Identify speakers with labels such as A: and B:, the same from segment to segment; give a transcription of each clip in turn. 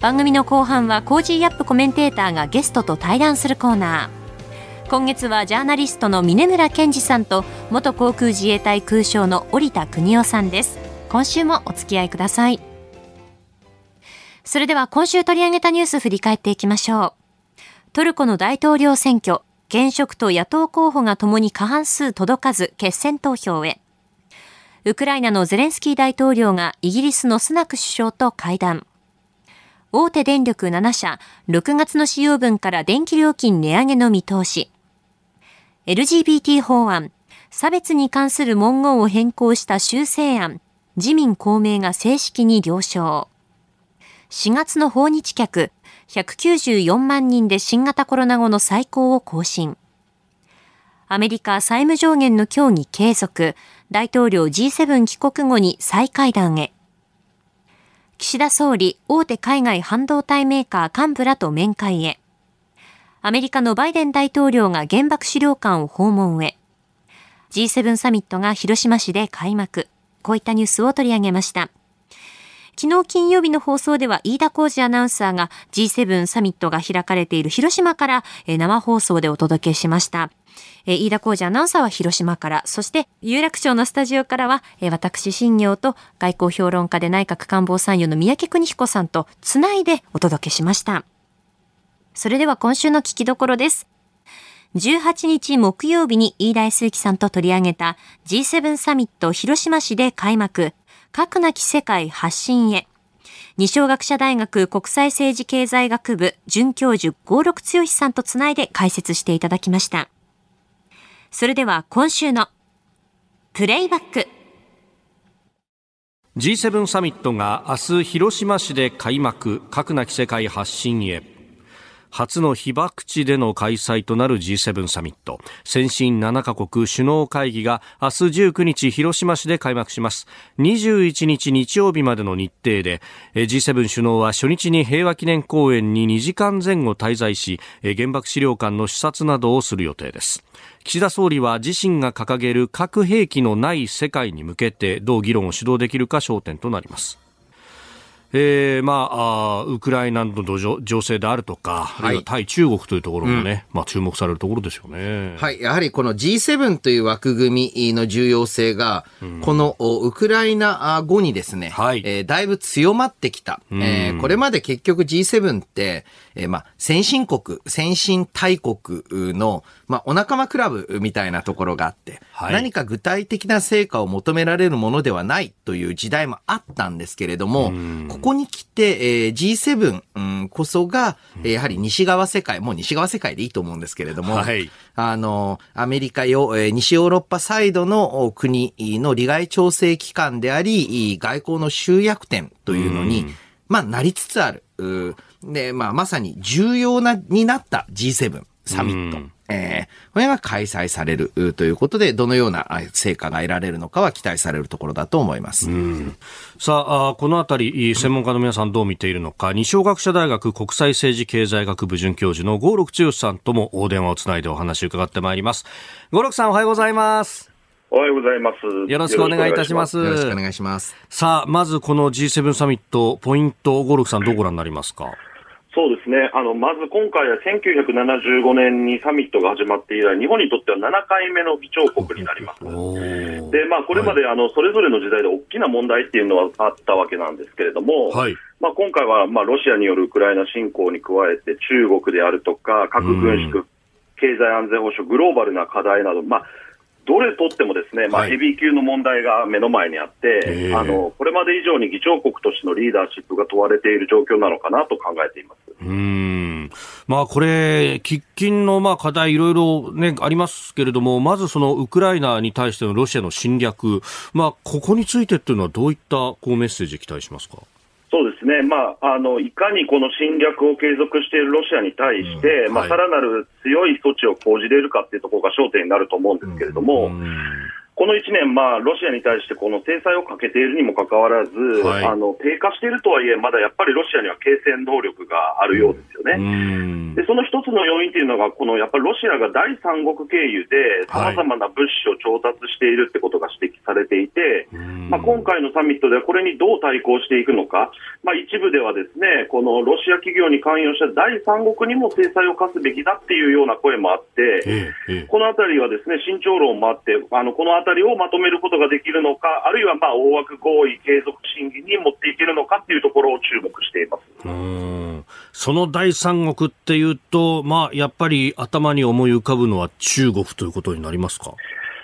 A: 番組の後半は Cozy up コメンテーターがゲストと対談するコーナー。今月はジャーナリストの峯村健司さんと元航空自衛隊空将の織田邦男さんです。今週もお付き合いください。それでは今週取り上げたニュース振り返っていきましょう。トルコの大統領選挙現職と野党候補がともに過半数届かず決選投票へ。ウクライナのゼレンスキー大統領がイギリスのスナク首相と会談。大手電力7社、6月の使用分から電気料金値上げの見通し。LGBT 法案、差別に関する文言を変更した修正案、自民公明が正式に了承。4月の訪日客、194万人で新型コロナ後の最高を更新。アメリカ債務上限の協議継続、大統領 G7 帰国後に再会談へ。岸田総理、大手海外半導体メーカー幹部らと面会へ。アメリカのバイデン大統領が原爆資料館を訪問へ。G7 サミットが広島市で開幕。こういったニュースを取り上げました。昨日金曜日の放送では飯田浩二アナウンサーが G7 サミットが開かれている広島から生放送でお届けしました。えー、飯田浩二アナウンサーは広島から、そして有楽町のスタジオからは、えー、私、新業と外交評論家で内閣官房参与の三宅邦彦さんとつないでお届けしました。それでは今週の聞きどころです。18日木曜日に飯田康之さんと取り上げた G7 サミット広島市で開幕、核なき世界発信へ。二小学者大学国際政治経済学部准教授合六剛さんとつないで解説していただきました。それでは今週のプレイバック。
B: G7 サミットが明日広島市で開幕。核なき世界発信へ。初の被爆地での開催となる G7 サミット先進7カ国首脳会議が明日19日広島市で開幕します。21日日曜日までの日程で G7 首脳は初日に平和記念公園に2時間前後滞在し原爆資料館の視察などをする予定です。岸田総理は自身が掲げる核兵器のない世界に向けてどう議論を主導できるか焦点となります。えー、まあウクライナの情勢であるとか、はい、対中国というところもね、うん、まあ、注目されるところですよね。
C: はい、やはりこの G7 という枠組みの重要性が、うん、このウクライナ後にですね、はい。えー、だいぶ強まってきた。うん、えー、これまで結局 G7 って、えー、まあ、先進国、先進大国の、まあ、お仲間クラブみたいなところがあって、はい、何か具体的な成果を求められるものではないという時代もあったんですけれども、ここに来て、えー、G7、うん、こそが、えー、やはり西側世界、もう西側世界でいいと思うんですけれども、はい、あの、アメリカよ、えー、西ヨーロッパサイドの国の利害調整機関であり、外交の集約点というのに、まあ、なりつつある。で、まあ、まさに重要な、になった G7 サミット。えー、これが開催されるということで、どのような成果が得られるのかは期待されるところだと思います。
B: さあ、このあたり、専門家の皆さんどう見ているのか、二小学者大学国際政治経済学部准教授の合六剛さんともお電話をつないでお話を伺ってまいります。合六さんおはようございます。
D: おはようございます。
B: よろしくお願いいたします。
C: よろしくお願いします。
B: さあ、まずこの G7 サミット、ポイント、合六さんどうご覧になりますか？
D: そうですね。あの、まず今回は1975年にサミットが始まって以来、日本にとっては7回目の議長国になります。で、まあ、これまで、あの、それぞれの時代で大きな問題っていうのはあったわけなんですけれども、はい、まあ、今回は、まあ、ロシアによるウクライナ侵攻に加えて、中国であるとか、核軍縮、経済安全保障、グローバルな課題など、まあ、どれとってもですね、まあ、ヘビー級の問題が目の前にあって、はい、あの、これまで以上に議長国としてのリーダーシップが問われている状況なのかなと考えています。
B: うん。まあ、これ、喫緊のまあ課題いろいろね、ありますけれども、まずそのウクライナに対してのロシアの侵略、まあ、ここについてっていうのはどういったこうメッセージ期待しますか？
D: そうですね、まあ、あのいかにこの侵略を継続しているロシアに対して、うん。はい、まあ、さらなる強い措置を講じれるかっていうところが焦点になると思うんですけれども、うんこの1年、まあ、ロシアに対してこの制裁をかけているにもかかわらず、はい、あの低下しているとはいえ、まだやっぱりロシアには継戦能力があるようですよね。でその一つの要因というのが、このやっぱりロシアが第三国経由でさまざまな物資を調達しているってことが指摘されていて、まあ、今回のサミットではこれにどう対抗していくのか、まあ、一部ではですねこのロシア企業に関与した第三国にも制裁を科すべきだっていうような声もあって、このあたりはですね慎重論もあって、あのこのあたりをまとめることができるのか、あるいはまあ大枠合意継続審議に持っていけるのかっていうところを注目しています
B: うんその第三国っていうと、まあ、やっぱり頭に思い浮かぶのは中国ということになりますか？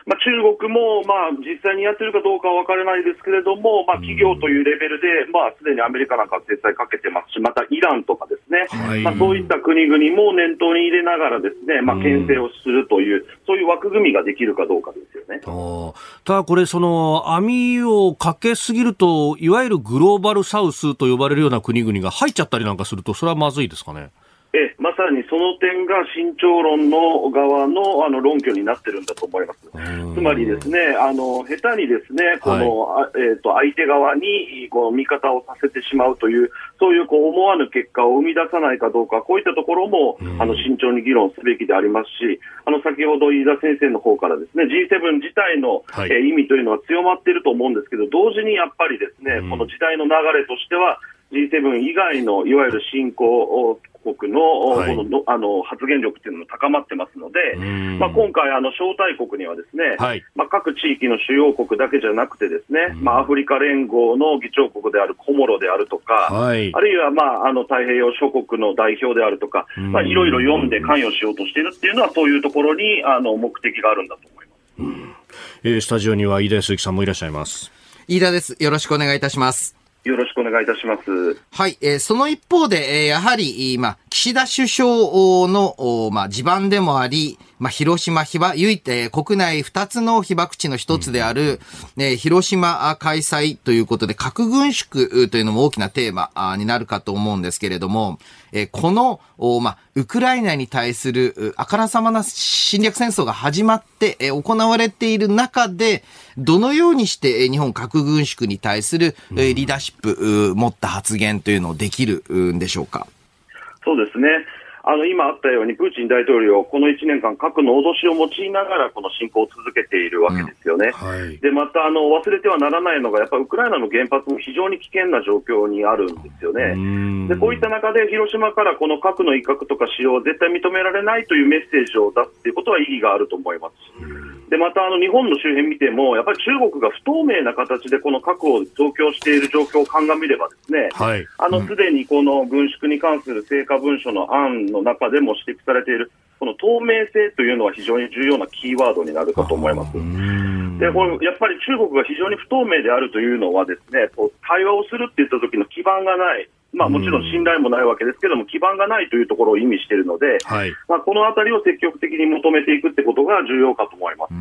D: まあ、中国も、まあ、実際にやってるかどうかは分からないですけれども、まあ、企業というレベルで、まあ、すでにアメリカなんか制裁かけてますし、またイランとかですね、はい、まあ、そういった国々も念頭に入れながらですね、まあ、牽制をするという、そういう枠組みができるかどうかですよね。
B: ただこれ、その網をかけすぎると、いわゆるグローバルサウスと呼ばれるような国々が入っちゃったりなんかすると、それはまずいですかね？
D: えまさにその点が慎重論の側のあの論拠になってるんだと思います。つまりですね、あの下手にですね、この、はい、えっ、ー、と相手側にこう味方をさせてしまうという、そういうこう思わぬ結果を生み出さないかどうか、こういったところもあの慎重に議論すべきでありますし、あの先ほど飯田先生の方からですね、G7 自体の、はい、えー、意味というのは強まっていると思うんですけど、同時にやっぱりですね、この時代の流れとしては、G7 以外のいわゆる新興国の,、はい、のあの発言力っていうのも高まってますので、まあ、今回、あの招待国にはですね、はい、まあ、各地域の主要国だけじゃなくて、ですね、まあ、アフリカ連合の議長国であるコモロであるとか、はい、あるいは、まあ、あの太平洋諸国の代表であるとか、まあ、いろいろ読んで関与しようとしているっていうのは、そういうところにあの目的があるんだと思います。うん
B: えー、スタジオには飯田康之さんもいらっしゃいます。
C: 飯田です。よろしくお願いいたします。
D: よろしくお願いいたします。
C: はい、えー、その一方で、えー、やはり、今、岸田首相の、まあ、地盤でもあり、まあ、広島被爆、唯一、国内二つの被爆地の一つである、うん、広島開催ということで、核軍縮というのも大きなテーマになるかと思うんですけれども、えこの、まあ、ウクライナに対するあからさまな侵略戦争が始まって、え行われている中で、どのようにして日本核軍縮に対する、えリーダーシップ、持った発言というのをできるんでしょうか？
D: そうですね。あの今あったように、プーチン大統領、この1年間、核の脅しを用いながら、この侵攻を続けているわけですよね。うんはい、でまたあの忘れてはならないのが、やっぱりウクライナの原発も非常に危険な状況にあるんですよね。でこういった中で、広島からこの核の威嚇とか使用を絶対認められないというメッセージを出すということは意義があると思います。でまたあの日本の周辺見ても、やっぱり中国が不透明な形でこの核を増強している状況を鑑みれば、ですね、はい、あのすでにこの軍縮に関する成果文書の案の中でも指摘されている、この透明性というのは非常に重要なキーワードになるかと思います。でこれやっぱり中国が非常に不透明であるというのは、ですねこう対話をするっていった時の基盤がない。まあ、もちろん信頼もないわけですけども、基盤がないというところを意味しているので、はい、まあ、このあたりを積極的に求めていくってことが重要かと思います。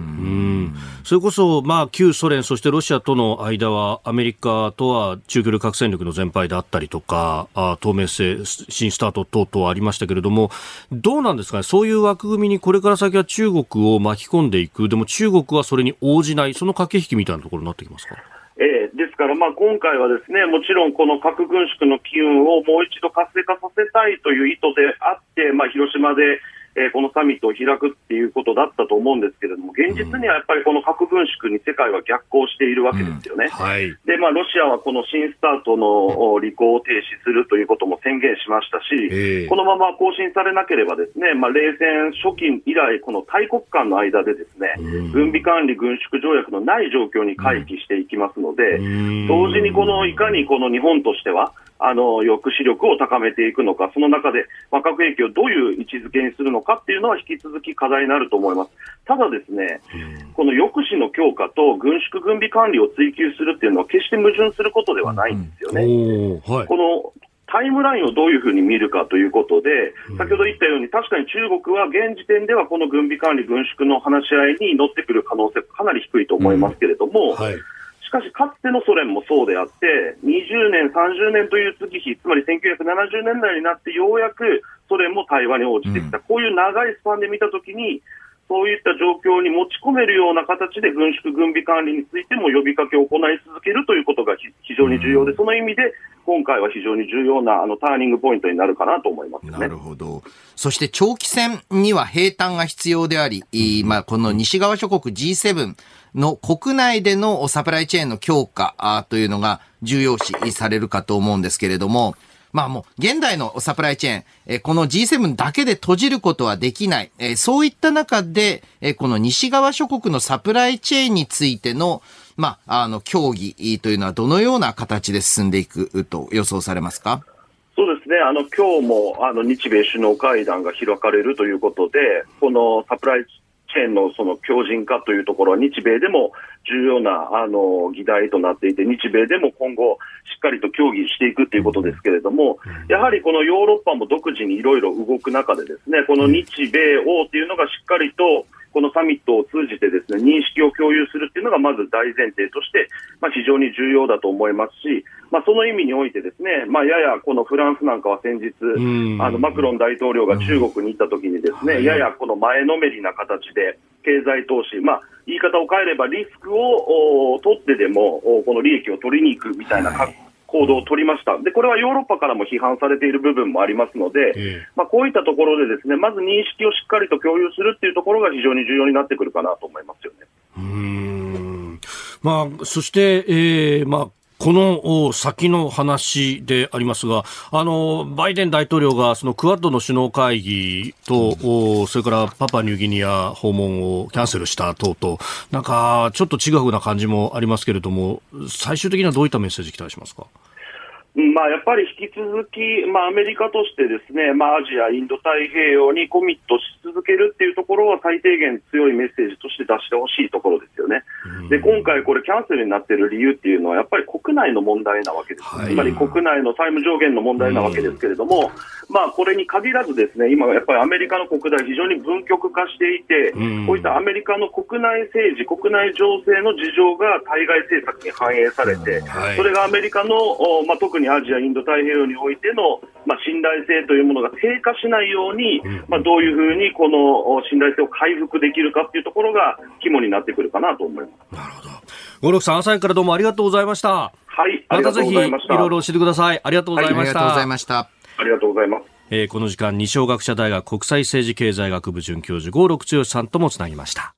B: それこそ、まあ、旧ソ連、そしてロシアとの間は、アメリカとは中距離核戦力の全廃であったりとか、あ透明性、新スタート等々ありましたけれども、どうなんですかね、そういう枠組みにこれから先は中国を巻き込んでいく、でも中国はそれに応じない、その駆け引きみたいなところになってきますか？
D: えー、ですから、まあ、今回はですねもちろんこの核軍縮の機運をもう一度活性化させたいという意図であって、まあ、広島でえー、このサミットを開くっていうことだったと思うんですけれども、現実にはやっぱりこの核軍縮に世界は逆行しているわけですよね。うん。はい、で、まあ、ロシアはこの新スタートの履行を停止するということも宣言しましたし、このまま更新されなければですね、まあ、冷戦初期以来、この大国間の間でですね、うん、軍備管理軍縮条約のない状況に回帰していきますので、うん、同時にこのいかにこの日本としては、あの抑止力を高めていくのか、その中で、まあ、核兵器をどういう位置づけにするのかっていうのは引き続き課題になると思います。ただですね、この抑止の強化と軍縮軍備管理を追求するっていうのは決して矛盾することではないんですよね。はい、このタイムラインをどういうふうに見るかということで、先ほど言ったように、確かに中国は現時点ではこの軍備管理、軍縮の話し合いに乗ってくる可能性、かなり低いと思いますけれども、うん。はいかし、かつてのソ連もそうであって、20年、30年という月日、つまり1970年代になってようやくソ連も対話に応じてきた、うん、こういう長いスパンで見たときに、そういった状況に持ち込めるような形で軍縮、軍備管理についても呼びかけを行い続けるということが非常に重要で、その意味で今回は非常に重要なあのターニングポイントになるかなと思います、ね、
C: なるほど。そして長期戦には平坦が必要であり、まあ、この西側諸国 G7 の国内でのサプライチェーンの強化というのが重要視されるかと思うんですけれども、まあもう、現代のサプライチェーン、えこの G7 だけで閉じることはできない。えそういった中で、えこの西側諸国のサプライチェーンについての、まあ、あの、協議というのはどのような形で進んでいくと予想されますか？
D: そうですね、あの今日もあの日米首脳会談が開かれるということで、このサプライチェーンのその強靭化というところは日米でも重要なあの議題となっていて、日米でも今後、しっかりと協議していくということですけれども、やはりこのヨーロッパも独自にいろいろ動く中で、ですねこの日米欧というのがしっかりとこのサミットを通じてですね認識を共有するというのがまず大前提として、まあ、非常に重要だと思いますし、まあ、その意味においてですね、まあ、ややこのフランスなんかは先日、あのマクロン大統領が中国に行った時にですね、ややこの前のめりな形で経済投資、まあ、言い方を変えればリスクを取ってでもこの利益を取りに行くみたいな行動を取りました。で、これはヨーロッパからも批判されている部分もありますので、えー、まあ、こういったところでですね、まず認識をしっかりと共有するっていうところが非常に重要になってくるかなと思いますよね。
B: うんまあ、そして、えー、まあ、この先の話でありますが、あの、バイデン大統領がそのクアッドの首脳会議と、それからパパニューギニア訪問をキャンセルした等々、なんかちょっとちぐはぐな感じもありますけれども、最終的にはどういったメッセージ期待しますか？
D: まあ、やっぱり引き続き、まあ、アメリカとしてですね、まあ、アジア、インド太平洋にコミットし続けるっていうところは最低限強いメッセージとして出してほしいところですよね。で、今回これキャンセルになっている理由っていうのはやっぱり国内の問題なわけです。はい、つまり国内の債務上限の問題なわけですけれども、まあ、これに限らずですね、今やっぱりアメリカの国内非常に分極化していて、こういったアメリカの国内政治、国内情勢の事情が対外政策に反映されて、それがアメリカの、まあ、特ににアジア、インド太平洋においての、まあ、信頼性というものが低下しないように、まあ、どういうふうにこの信頼性を回復できるかというところが肝になってくるかなと思います。
B: なるほど。五六さん、朝からどうもありがとうございました。
D: はい、
B: またぜひいろいろ教えてください。ありがとうございました。
C: はい、ありがとうございました。
D: ありがとうございます。
B: えー、この時間、二小学者大学国際政治経済学部准教授、五六剛さんともつなぎました。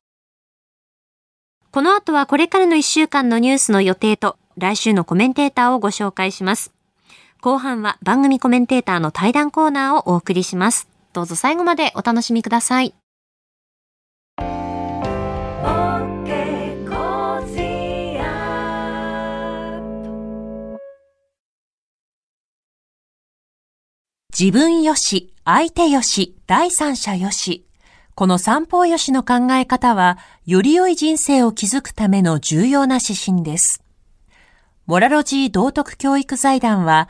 A: この後はこれからの一週間のニュースの予定と、来週のコメンテーターをご紹介します。後半は番組コメンテーターの対談コーナーをお送りします。どうぞ最後までお楽しみください。自分よし、相手よし、第三者よし。この三方よしの考え方は、より良い人生を築くための重要な指針です。モラロジー道徳教育財団は、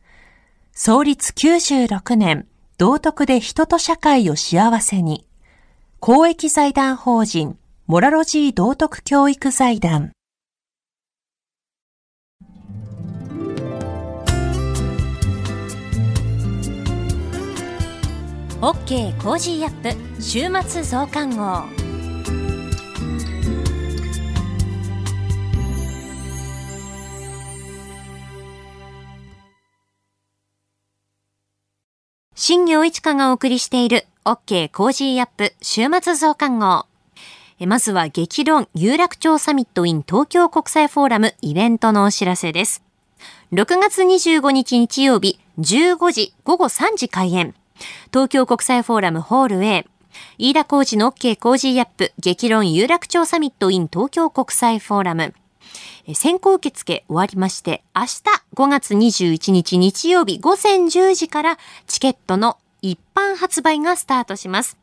A: 創立96年、道徳で人と社会を幸せに。公益財団法人、モラロジー道徳教育財団。OK Cozy up 週末増刊号。新行市佳がお送りしている OK Cozy up 週末増刊号。まずは激論有楽町サミット in 東京国際フォーラムイベントのお知らせです。6月25日日曜日15時午後3時開演。東京国際フォーラムホール A。飯田工事の OK コージーアップ激論有楽町サミット in 東京国際フォーラム。先行受付終わりまして、明日5月21日日曜日午前10時からチケットの一般発売がスタートします。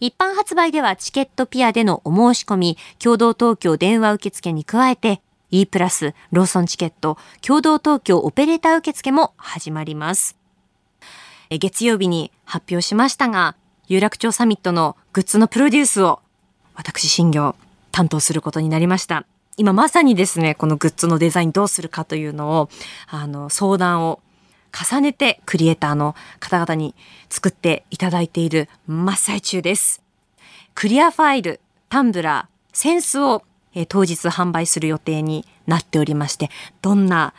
A: 一般発売ではチケットぴあでのお申し込み、キョードー東京電話受付に加えて、 e プラス、ローソンチケット、キョードー東京オペレーター受付も始まります。月曜日に発表しましたが、有楽町サミットのグッズのプロデュースを私、新業担当することになりました。今まさにですね、このグッズのデザインどうするかというのを、あの、相談を重ねてクリエイターの方々に作っていただいている真っ最中です。クリアファイル、タンブラー、センスを、え当日販売する予定になっておりまして、どんな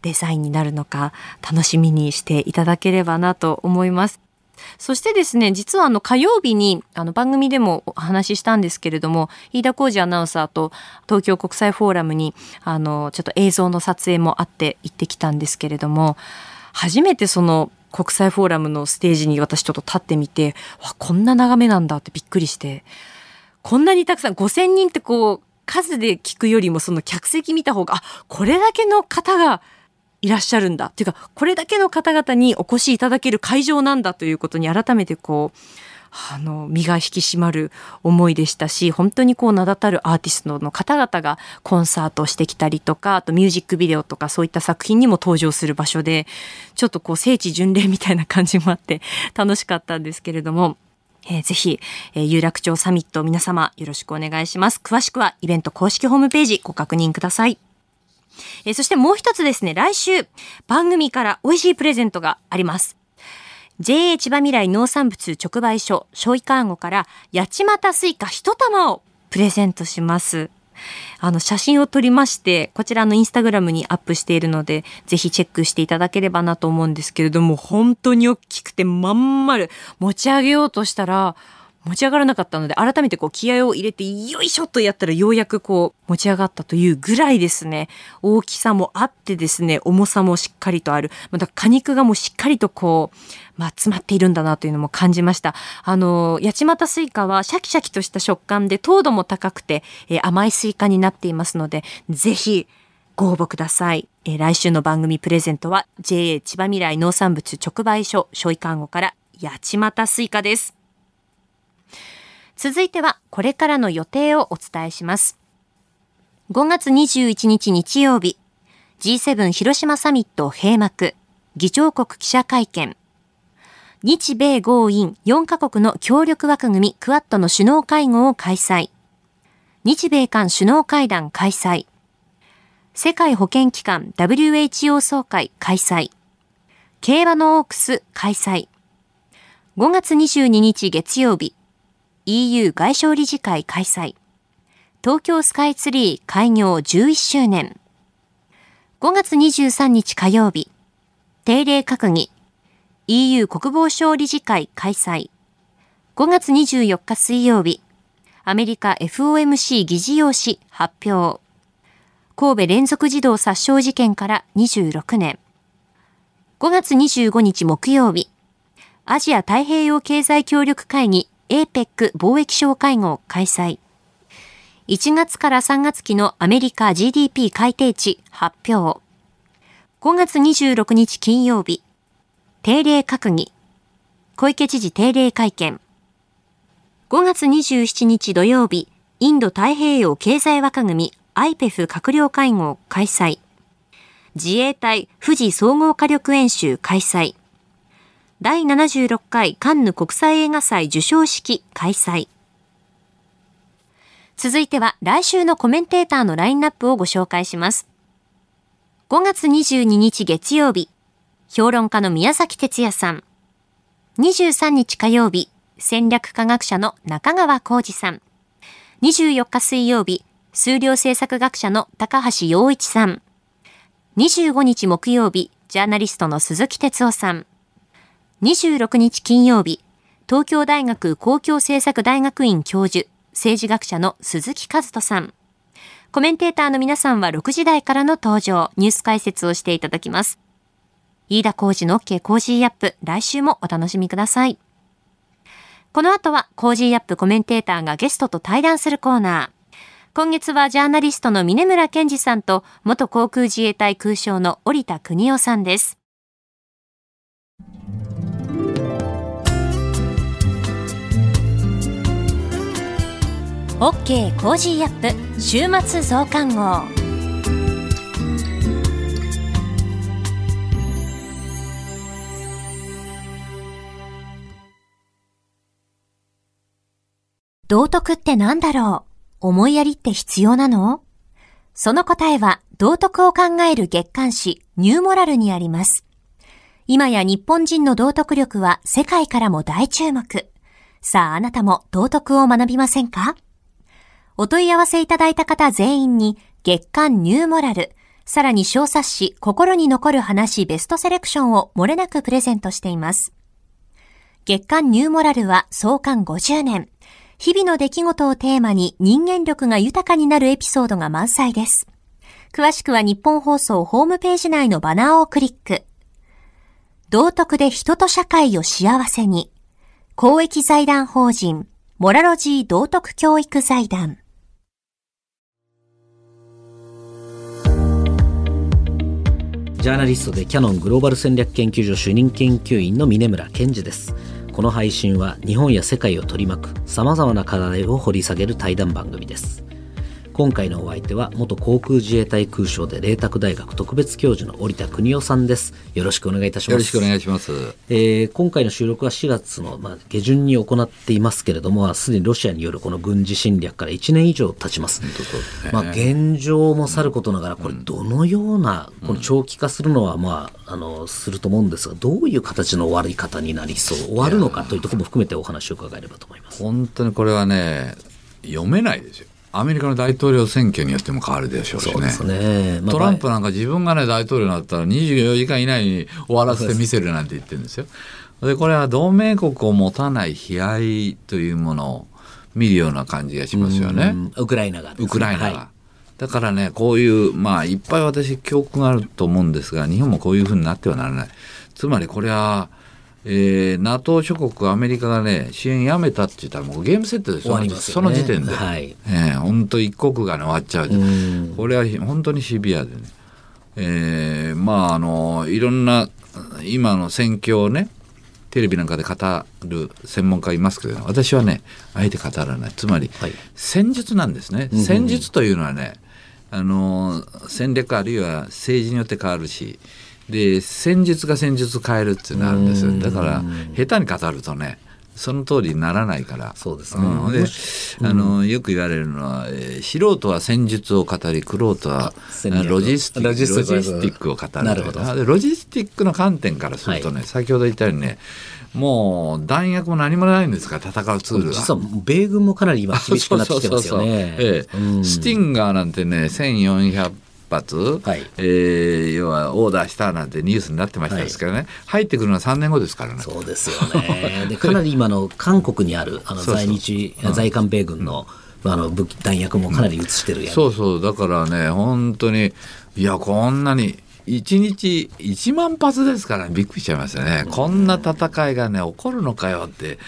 A: デザインになるのか楽しみにしていただければなと思います。そしてですね、実はあの火曜日にあの番組でもお話ししたんですけれども、飯田浩二アナウンサーと東京国際フォーラムにあのちょっと映像の撮影もあって行ってきたんですけれども、初めてその国際フォーラムのステージに私ちょっと立ってみて、わ、こんな眺めなんだってびっくりして、こんなにたくさん、5000人ってこう、数で聞くよりもその客席見た方が、あ、これだけの方がいらっしゃるんだっていうかこれだけの方々にお越しいただける会場なんだということに改めてこうあの身が引き締まる思いでしたし本当にこう名だたるアーティストの方々がコンサートをしてきたりとかあとミュージックビデオとかそういった作品にも登場する場所でちょっとこう聖地巡礼みたいな感じもあって楽しかったんですけれども。えー、ぜひ、え、有楽町サミット皆様よろしくお願いします。詳しくはイベント公式ホームページご確認ください。えー、そしてもう一つですね、来週、番組から美味しいプレゼントがあります。JA 千葉みらい農産物直売所、しょいか～ごから、八街スイカ一玉をプレゼントします。あの、写真を撮りまして、こちらのインスタグラムにアップしているので、ぜひチェックしていただければなと思うんですけれども、本当に大きくてまん丸持ち上げようとしたら、持ち上がらなかったので、改めてこう気合を入れて、よいしょとやったらようやくこう持ち上がったというぐらいですね、大きさもあってですね、重さもしっかりとある。また果肉がもうしっかりとこう、まあ、詰まっているんだなというのも感じました。あの、八街スイカはシャキシャキとした食感で糖度も高くて、えー、甘いスイカになっていますので、ぜひご応募ください。えー、来週の番組プレゼントは JA 千葉未来農産物直売所、小イカンゴから八街スイカです。続いてはこれからの予定をお伝えします。5月21日日曜日、G7 広島サミット閉幕、議長国記者会見、日米豪印4カ国の協力枠組みクワッドの首脳会合を開催、日米韓首脳会談開催、世界保健機関 WHO 総会開催、競馬のオークス開催、5月22日月曜日、EU 外相理事会開催。東京スカイツリー開業11周年。5月23日火曜日、定例閣議。EU 国防省理事会開催。5月24日水曜日、アメリカ FOMC 議事要旨発表。神戸連続児童殺傷事件から26年。5月25日木曜日、アジア太平洋経済協力会議 APEC 貿易相会合開催。1月から3月期のアメリカ GDP 改定値発表。5月26日金曜日、定例閣議。小池知事定例会見。5月27日土曜日、インド太平洋経済枠組み IPEF 閣僚会合開催。自衛隊富士総合火力演習開催。第76回カンヌ国際映画祭授賞式開催。続いては来週のコメンテーターのラインナップをご紹介します。5月22日月曜日、評論家の宮崎哲也さん。23日火曜日、戦略科学者の中川浩二さん。24日水曜日、数量政策学者の高橋洋一さん。25日木曜日、ジャーナリストの鈴木哲夫さん。26日金曜日、東京大学公共政策大学院教授、政治学者の鈴木一人さん。コメンテーターの皆さんは6時台からの登場、ニュース解説をしていただきます。飯田浩司の OK Cozy up、来週もお楽しみください。この後は Cozy up コメンテーターがゲストと対談するコーナー。今月はジャーナリストの峯村健司さんと元航空自衛隊空将の織田邦男さんです。OK Cozy up 週末増刊号道徳って何だろう？思いやりって必要なの？その答えは道徳を考える月刊誌ニューモラルにあります。今や日本人の道徳力は世界からも大注目。さああなたも道徳を学びませんか？お問い合わせいただいた方全員に月刊ニューモラル、さらに小冊子心に残る話ベストセレクションを漏れなくプレゼントしています。月刊ニューモラルは創刊50年。日々の出来事をテーマに人間力が豊かになるエピソードが満載です。詳しくは日本放送ホームページ内のバナーをクリック。道徳で人と社会を幸せに。公益財団法人、モラロジー道徳教育財団。
E: ジャーナリストでキャノングローバル戦略研究所主任研究員の峰村健二です。この配信は日本や世界を取り巻くさまざまな課題を掘り下げる対談番組です。今回のお相手は元航空自衛隊空将で麗澤大学特別教授の織田邦夫さんです。よろしくお願いいたします。
F: よろしくお願いします。
E: えー、今回の収録は4月の、まあ、下旬に行っていますけれども、すでにロシアによるこの軍事侵略から1年以上経ちます。ね、まあ、現状もさることながら、これどのような、この長期化するのは、まあ、あの、すると思うんですが、どういう形の終わり方になりそう、終わるのかというところも含めてお話を伺えればと思います。
F: 本当にこれはね、読めないですよ。アメリカの大統領選挙によっても変わるでしょうしね。ねまあ、トランプなんか自分がね大統領になったら24時間以内に終わらせてみせるなんて言ってるんですよ。でこれは同盟国を持たない悲哀というものを見るような感じがしますよね。
E: ウクライナが、
F: ね、ウクライナが。はい、だからねこういうまあいっぱい私教訓があると思うんですが日本もこういうふうになってはならない。つまりこれはえー、NATO 諸国、アメリカがね、支援やめたって言ったら、もうゲームセットですよ、ね、その時点で。はい、えー、本当、一国が、ね、終わっちゃうこれは本当にシビアでね。えー、まあ、あの、いろんな、今の戦況をね、テレビなんかで語る専門家いますけど、私はね、あえて語らない。つまり、はい、戦術なんですね。戦術というのはね、あの、戦略あるいは政治によって変わるし、で戦術が戦術変えるっていうのがあるんですよだから下手に語るとねその通りにならないから。
E: そうですね。
F: うん、で、あの、よく言われるのは、えー、素人は戦術を語り、玄人はロジスティック、ロジスティックを語る。なるほど。ロジスティックの観点からするとね、はい、先ほど言ったようにね、もう弾薬も何もないんですから、戦うツールが。
E: 実は米軍もかなり今厳しくなってきてますよね。
F: スティンガーなんてね、1400発、はい、えー、要はオーダーしたなんてニュースになってましたですけどね、はい、入ってくるのは3年後ですからね。
E: そうですよね。でかなり今の 韓国にあるあの在日在韓米軍の、うん、あの武器弾薬もかなり移してるや、
F: うん、そうそう。だからね本当にいやこんなに1日1万発ですから、ね、びっくりしちゃいますよね、こんな戦いがね起こるのかよって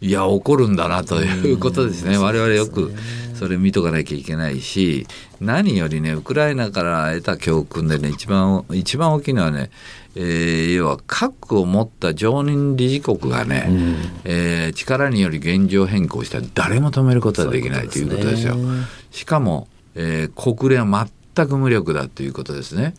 F: いや起こるんだなということですね、我々よくそれ見とかなきゃいけないし何よりねウクライナから得た教訓でね一番一番大きいのはねえー、要は核を持った常任理事国がね、うん、えー、力により現状変更したら誰も止めることはできないということですよ。しかも、えー、国連は全く無力だということですね。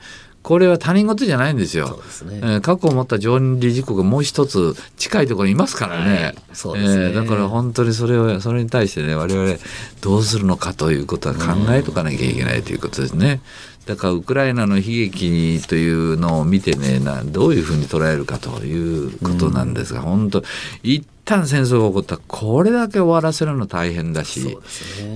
F: これは他人事じゃないんですよ。すね、えー、核を持った常任理事国がもう一つ近いところにいますからね。はい、ねえー、だから本当にそれをそれに対してね我々どうするのかということは考えとかなきゃいけないということですね。だからウクライナの悲劇というのを見てねなどういうふうに捉えるかということなんですが、うん、本当一旦戦争が起こったらこれだけ終わらせるの大変だし、ね。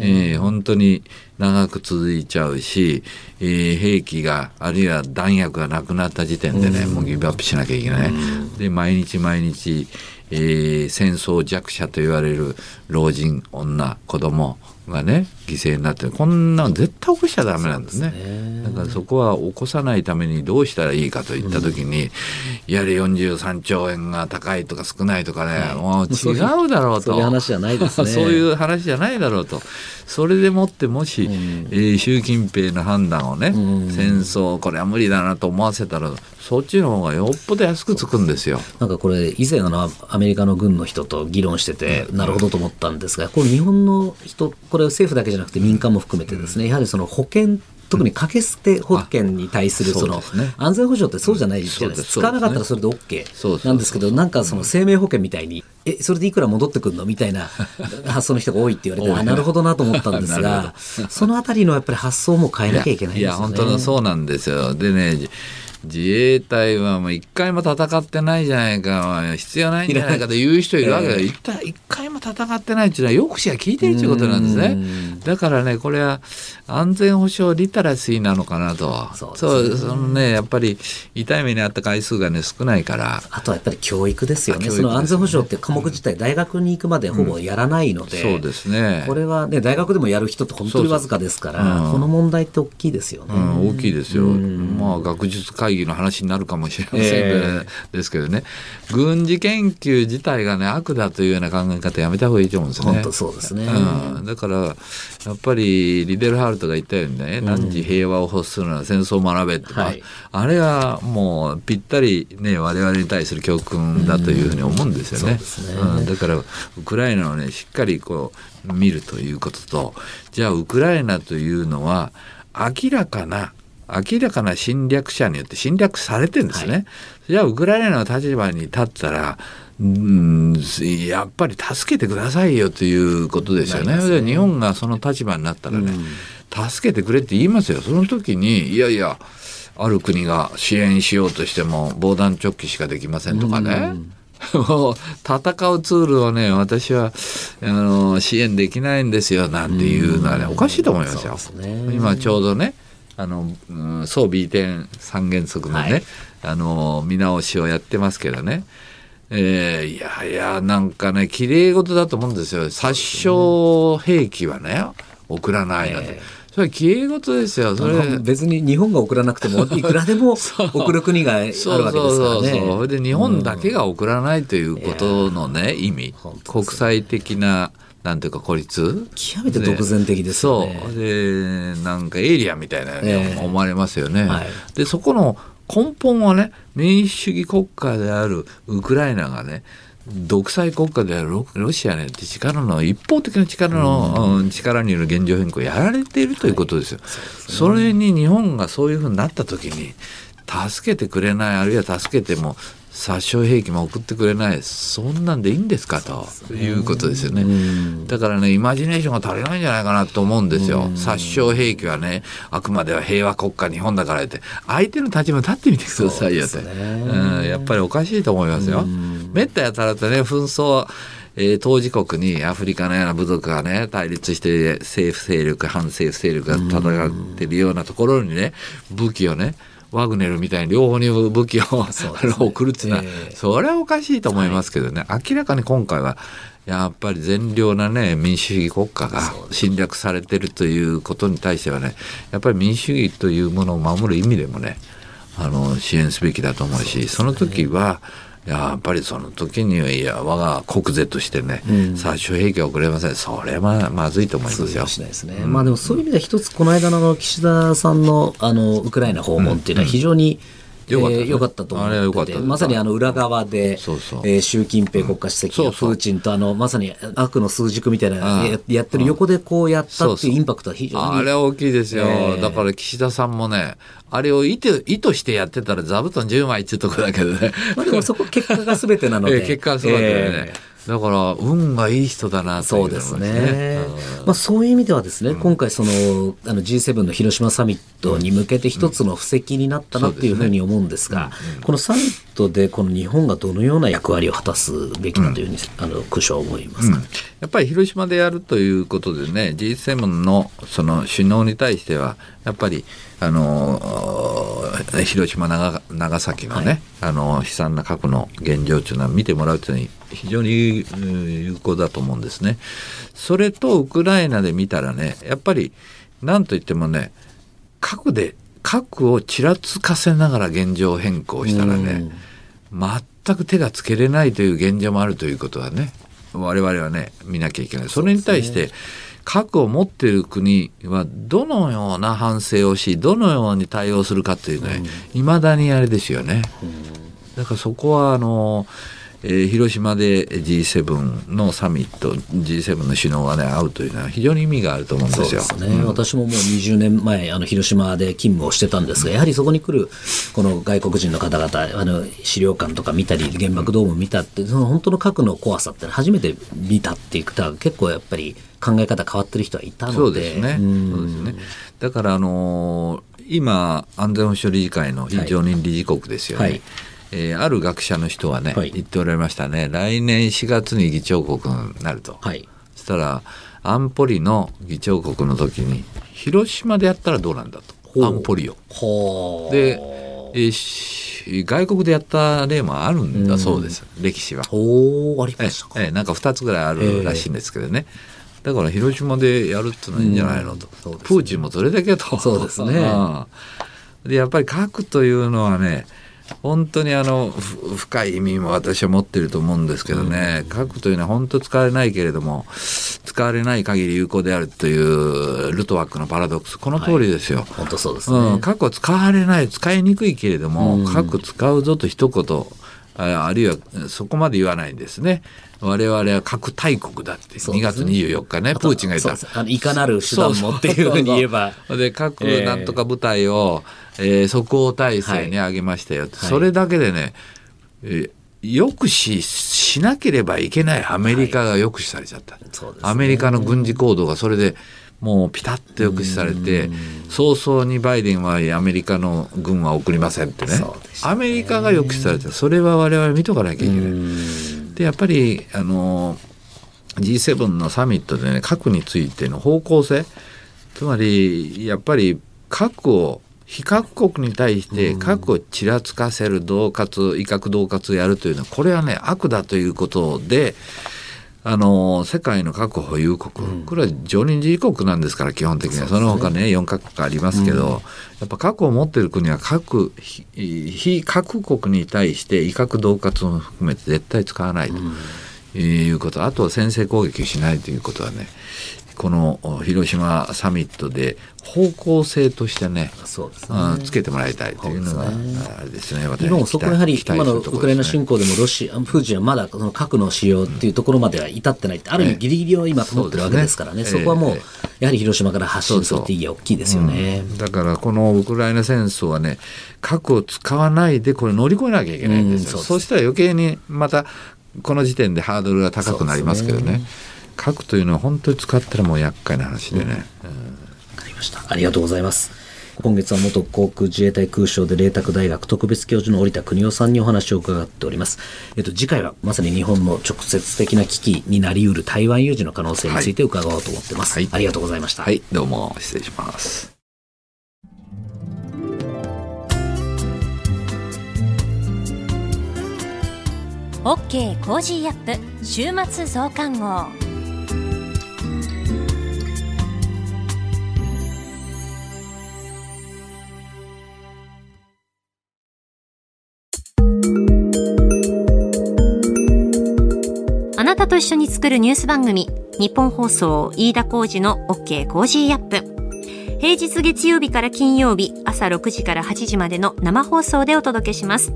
F: えー、本当に長く続いちゃうし、えー、兵器があるいは弾薬がなくなった時点でね、もうギブアップしなきゃいけない。で毎日毎日、えー、戦争弱者と言われる老人女子供がね犠牲になってこんなの絶対起こしちゃダメなんですね。だからそこは起こさないためにどうしたらいいかといった時に、うん、やはり43兆円が高いとか少ないとかね、はい、もう違うだろうと。
E: そういう話じゃないですね。
F: そういう話じゃないだろうと。それでもってもし、うん、えー、習近平の判断をね、うん、戦争これは無理だなと思わせたらそっちの方がよっぽど安くつくんですよ。
E: なんかこれ以前あのアメリカの軍の人と議論してて、なるほどと思ったんですがこれ日本の人これ政府だけじゃなくて民間も含めてですねやはりその保険特に掛け捨て保険に対するその安全保障ってそうじゃないじゃないですか、使わなかったらそれで OK なんですけどなんかその生命保険みたいにえそれでいくら戻ってくるの？みたいな 発想の人が多いって言われてあなるほどなと思ったんですが そのあたりのやっぱり発想も変えなきゃいけないですよね。いや
F: 本当そうなんですよ。でね自衛隊はもう一回も戦ってないじゃないか、必要ないんじゃないかと言う人いるわけだ、えー、一回も戦ってないっていうのは抑止が効いてるということなんですね。だからね、これは安全保障リテラシーなのかなと。そう、ね、そのね、やっぱり痛い目にあった回数がね、少ないから。
E: あとはやっぱり教育ですよね。ねその安全保障って科目自体、大学に行くまでほぼやらないので、
F: うん、そうですね。
E: これはね、大学でもやる人って本当にわずかですから、この問題って大きいですよね。
F: うん、大きいですよ。まあ、学術会議の話になるかもしれません、えー、ですけどね。軍事研究自体がね悪だというような考え方やめた方がいいと思うんですね。
E: 本当そうですね、
F: うん、だからやっぱりリデルハルトが言ったようにね、何時平和を欲するのは戦争を学べとか、はい、あれはもうぴったりね我々に対する教訓だというふうに思うんですよね。うん、ね。うん、だからウクライナをねしっかりこう見るということとじゃあウクライナというのは明らかな明らかな侵略者によって侵略されてるんですね。はい、じゃあウクライナの立場に立ったらうんやっぱり助けてくださいよということですよね。ね日本がその立場になったらね、うん、助けてくれって言いますよ。その時にいやいやある国が支援しようとしても防弾チョッキしかできませんとかね。うん もう戦うツールをね私はあの支援できないんですよなんていうのはねおかしいと思いますよ。すね、今ちょうどねあの、うん、装備移転三原則のね、はい、あの見直しをやってますけどね。えー、いやいやなんかねきれい事だと思うんですよ。殺傷兵器はね送らないなんて。えーそれはきれい事ですよ。それ
E: 別に日本が送らなくても いくらでも送る国があるわけですからね。そうそうそ
F: うで日本だけが送らないということのね、意味。国際的ななんていうか孤立？
E: 極めて独善的ですよ
F: ね。そうでなんかエイリアンみたいなに思われますよね。えーはい、でそこの根本はね民主主義国家であるウクライナがね独裁国家であるロシアによって力の一方的な力の、うん、力による現状変更をやられているということですよ。はい。そすね、それに日本がそういうふうになった時に助けてくれないあるいは助けても殺傷兵器も送ってくれないそんなんでいいんですかということですよね、だからねイマジネーションが足りないんじゃないかなと思うんですよ、殺傷兵器はねあくまでは平和国家日本だからって相手の立場に立ってみてくださいよって、うん、やっぱりおかしいと思いますよ。めったやたらとね紛争えー、当事国にアフリカのような部族がね対立して政府勢力反政府勢力が戦ってるようなところにね武器をねワグネルみたいに両方に武器を、ね、送るっていうのは、えー、それはおかしいと思いますけどね、はい、明らかに今回はやっぱり善良なね民主主義国家が侵略されてるということに対してはねやっぱり民主主義というものを守る意味でもねあの支援すべきだと思うしその時は、やっぱりその時にはいや我が国是としてね、うん、殺傷兵器は送れません。それはまずいと思いますよ。
E: しないですね、うん、まあでもそういう意味では一つこの間の岸田さんのあのウクライナ訪問っていうのは非常に、よかった、ね。えー、かったと思ってて。まさにあの裏側でそえー、習近平国家主席がプーチンとあのまさに悪の数軸みたいなややってる横でこうやったっていうインパクトは非常
F: にあれは大きいですよ、えー、だから岸田さんもねあれを意図意図してやってたら座布団10枚っていうとこだけどね。
E: まあでもそこ結果が全てなので。
F: えー、結果が全てでね。えーだから運がいい人だな
E: そうですね。まあそういう意味ではですね、うん、今回そのあの G7 の広島サミットに向けて一つの布石になったなっていうふうに思うんですが、うんね、このサミットでこの日本がどのような役割を果たすべきだというふうに、あの苦笑思いますか、
F: やっぱり広島でやるということでね G7 のその首脳に対してはやっぱりあの広島長長崎のね、はい、あの悲惨な核の現状というのは見てもらうというのは非常に有効だと思うんですね。それとウクライナで見たらねやっぱり何といってもね核で核をちらつかせながら現状変更したらね、全く手がつけれないという現状もあるということはね我々はね見なきゃいけない。それに対して、核を持っている国はどのような反省をしどのように対応するかというのはいま、だにあれですよね。だからそこはあのえー、広島で G7 のサミット G7 の首脳がね会うというのは非常に意味があると思うんですよ。
E: すね、うん、私ももう20年前あの広島で勤務をしてたんですがやはりそこに来るこの外国人の方々あの資料館とか見たり原爆ドーム見たってその本当の核の怖さって初めて見たっていう方は結構やっぱり考え方変わってる人はいたので。
F: そうですね。そうですね。だからあのー、今安全保障理事会の非常任理事国ですよね。はい。はいえー、ある学者の人はね、はい、言っておられましたね。来年4月に議長国になると、はい、そしたら安保理の議長国の時に広島でやったらどうなんだと。安保理を。で、えー、外国でやった例もあるんだそうです、うん、歴史は。
E: おありま
F: えー、なんか2つぐらいあるらしいんですけどね。だから広島でやるってのはいいんじゃないのと、うん。ね、プーチンもそれだけと。
E: そうですね。
F: でやっぱり核というのはね本当にあの深い意味も私は持ってると思うんですけどね、核というのは本当使われないけれども使われない限り有効であるというルトワックのパラドックス。この通りですよ。はい、
E: 本当そうですね、
F: うん、核は使われない使いにくいけれども、うん、核使うぞと一言あるいはそこまで言わないんですね。我々は核大国だって。2月24日ね、ね、プーチンが言った。
E: いかなる手段もっていうふうに言えば。
F: で核なんとか部隊を、えー、即応体制に上げましたよ、はい、それだけでね、えー、抑止しなければいけないアメリカが抑止されちゃった、はいね、アメリカの軍事行動がそれでもうピタッと抑止されて早々にバイデンはアメリカの軍は送りませんってね、ね、アメリカが抑止されてそれは我々見とかなきゃいけない。でやっぱりあの G7 のサミットでね核についての方向性。つまりやっぱり核を非核国に対して核をちらつかせる恫喝威嚇恫喝をやるというのはこれはね悪だということであの世界の核保有国、これは常任理事国なんですから基本的には。そ,、の他ね4カ国ありますけど、やっぱ核を持っている国は核非核国に対して威嚇恫喝も含めて絶対使わないということ、あとは先制攻撃しないということはねこの広島サミットで方向性としてねそうですね、つけてもらいたいというのが、あれですね、
E: 今もそこやはり、今のウクライナ侵攻でもロシア、プーチンはまだその核の使用っていうところまでは至ってないって、ある意味、ぎりぎりを今、保ってるわけですからね、そこはもう、やはり広島から発信するって意義は大きいですよね、
F: だからこのウクライナ戦争はね、核を使わないで、これ乗り越えなきゃいけないんですよ、そうしたら余計にまた、この時点でハードルが高くなりますけどね。核というのは本当に使ったらもう厄介な話でね。わ、
E: うん、かりました。ありがとうございます。今月は元航空自衛隊空将で麗澤大学特別教授の織田邦夫さんにお話を伺っております。えっと、次回はまさに日本の直接的な危機になりうる台湾有事の可能性について伺おうと思ってます。はい、ありがとうございました。
F: はい、どうも失礼します。
A: OK Cozy up 週末増刊号と一緒に作るニュース番組日本放送飯田浩二の OK コージーアップ平日月曜日から金曜日朝6時から8時までの生放送でお届けします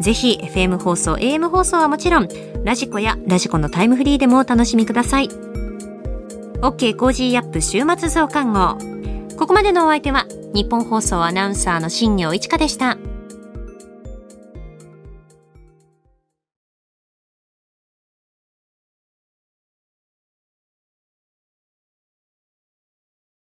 A: ぜひ FM 放送、AM 放送はもちろん、 radiko や radiko のタイムフリーでもお楽しみください。OK Cozy up 週末増刊号。ここまでのお相手は、ニッポン放送アナウンサーの新行市佳でした。